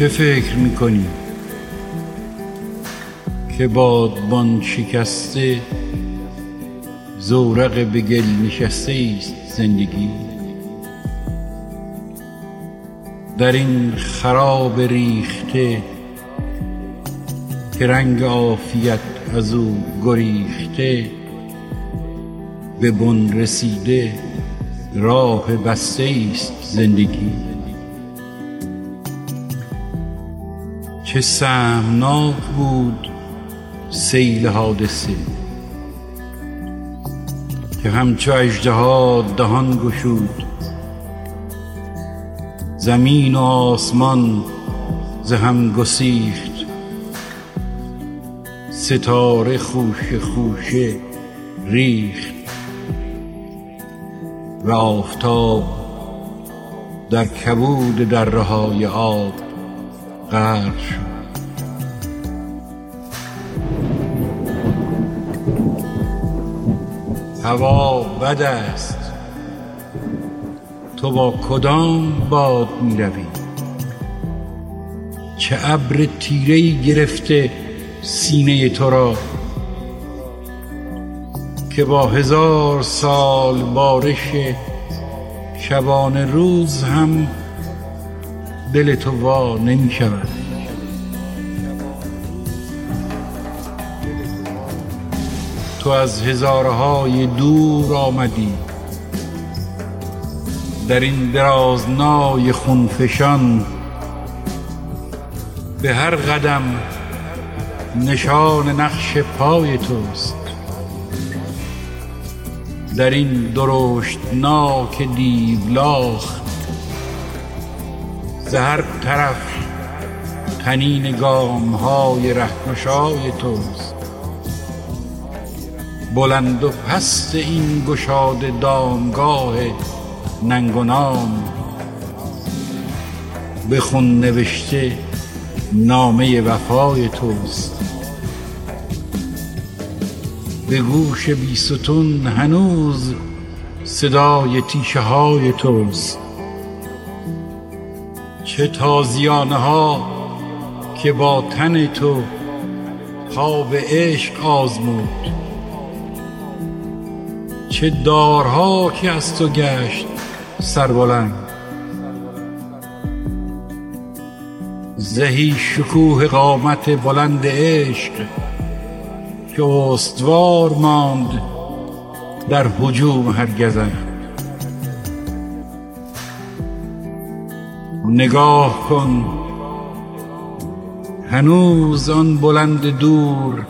چه فکر می‌کنی که بادبان شکسته زورق به گل نشسته است زندگی؟ در این خراب ریخته که رنگ عافیت از او گریخته به بن رسیده راه بسته است زندگی. چه سهمناک بود سیل حادثه. که همچو اژدها دهان گشود. زمین و آسمان ز هم گسیخت. ستاره خوشه خوشه ریخت. و آفتاب در کبود دره های آب غرق شد. هوا بد است. تو با کدام باد می روی چه ابر تیره گرفته سینه تو را که با هزار سال بارش شبانه روز هم دل تو وا نمی شود. تو از هزارهای دور آمدی. در این درازنای خونفشان به هر قدم نشان نقش پای توست. در این درشتناک دیولاخ ز هر طرف تنین گام های رهگشای توست. بلند و پست این گشاد دامگاه ننگ و نام. به خون نوشته نامه وفای توست. به گوش بیستون هنوز صدای تیشه های توست. چه تازیانه ها که با تن تو خواب عشق آزمود. چه دارها که از تو گشت سربلند. زهی شکوه قامت بلند عشق که استوار ماند در هجوم هر نگاه کن. هنوز آن بلند دور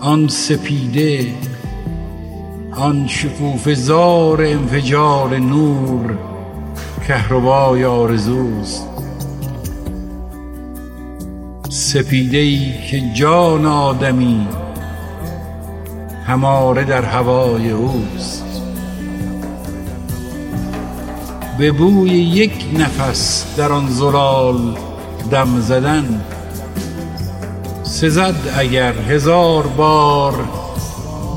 آن سپیده آن شکوفه زار انفجار نور کهربای آرزوست. سپیده ای که جان آدمی هماره در هوای اوست. به بوی یک نفس در آن زلال دم زدن. سزد اگر هزار بار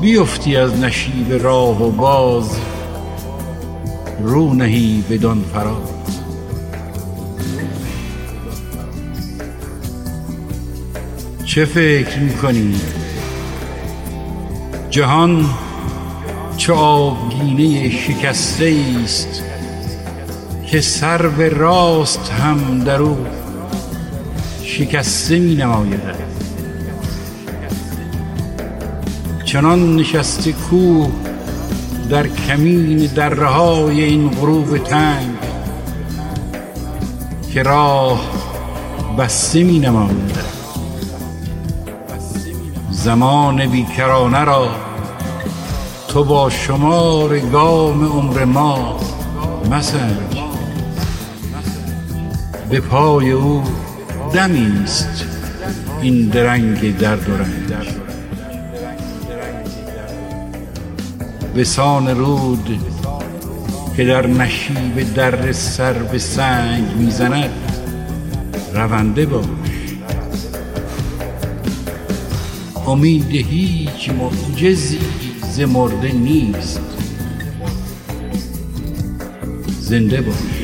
بیفتی از نشیب راه و باز رو نهی بدان فراز. چه فکر می‌کنی؟ جهان چه آبگینه شکسته است. که سر به راست هم در او شکسته می نماید. چنان نشسته کوه در کمین دره های این غروب تنگ که راه بسته می نماید. زمان بیکرانه را تو با شمار گام عمر ما مسنج. به پای او دمیست این درنگ درد و رنج. بسان رود که در نشیب در سر به سنگ می‌زند رونده باش. امید هیچ معجزی ز مرده نیست. زنده باش.